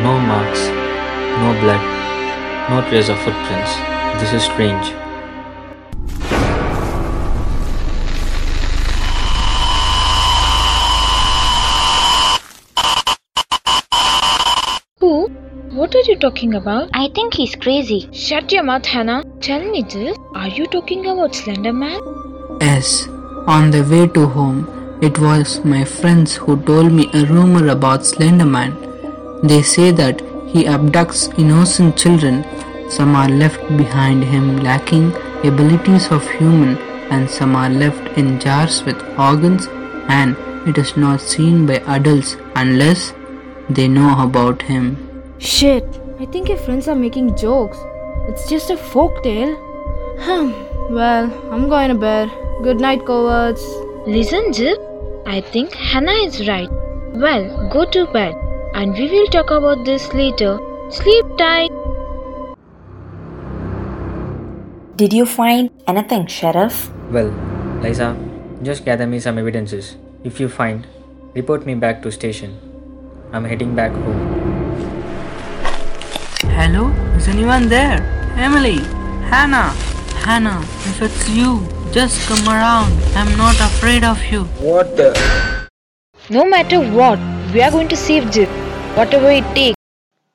No marks, no blood, no trace of footprints. This is strange. Who? What are you talking about? I think he's crazy. Shut your mouth, Hannah. Tell me this. Are you talking about Slender Man? Yes, on the way to home, it was my friends who told me a rumor about Slenderman. They say that he abducts innocent children. Some are left behind him lacking abilities of human and some are left in jars with organs and it is not seen by adults unless they know about him. Shit, I think your friends are making jokes. It's just a folk tale. Hmm, well, I'm going to bed. Good night, cowards. Listen, Jip. I think Hannah is right. Well, go to bed and we will talk about this later. Sleep tight. Did you find anything, Sheriff? Well, Liza, just gather me some evidences. If you find, report me back to station. I'm heading back home. Hello? Is anyone there? Emily? Hannah? Hannah, if it's you, just come around. I'm not afraid of you. What the? No matter what, we are going to save Jip. Whatever it takes.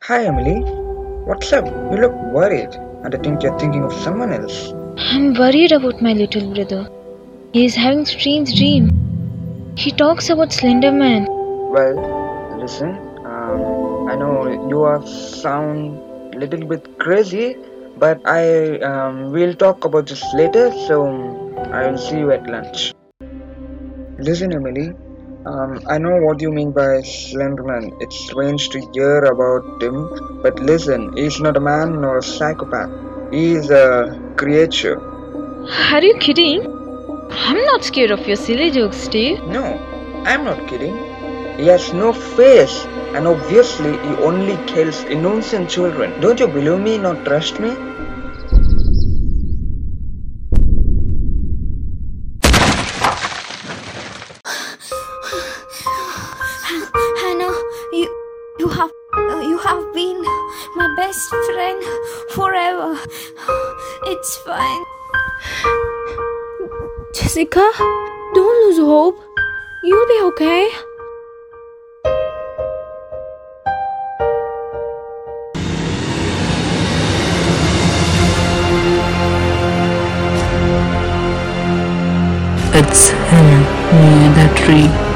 Hi, Emily. What's up? You look worried, and I think you're thinking of someone else. I'm worried about my little brother. He is having strange dream. He talks about Slender Man. Well, listen. Um, I know you are sound little bit crazy, but I um, will talk about this later. So I will see you at lunch. Listen, Emily. Um, I know what you mean by Slenderman. It's strange to hear about him, but listen, he's not a man nor a psychopath. He is a creature. Are you kidding? I'm not scared of your silly jokes, Steve. No, I'm not kidding. He has no face, and obviously he only kills innocent children. Don't you believe me? Not trust me? Have been my best friend forever. It's fine. Jessica, don't lose hope. You'll be okay. It's him near the tree.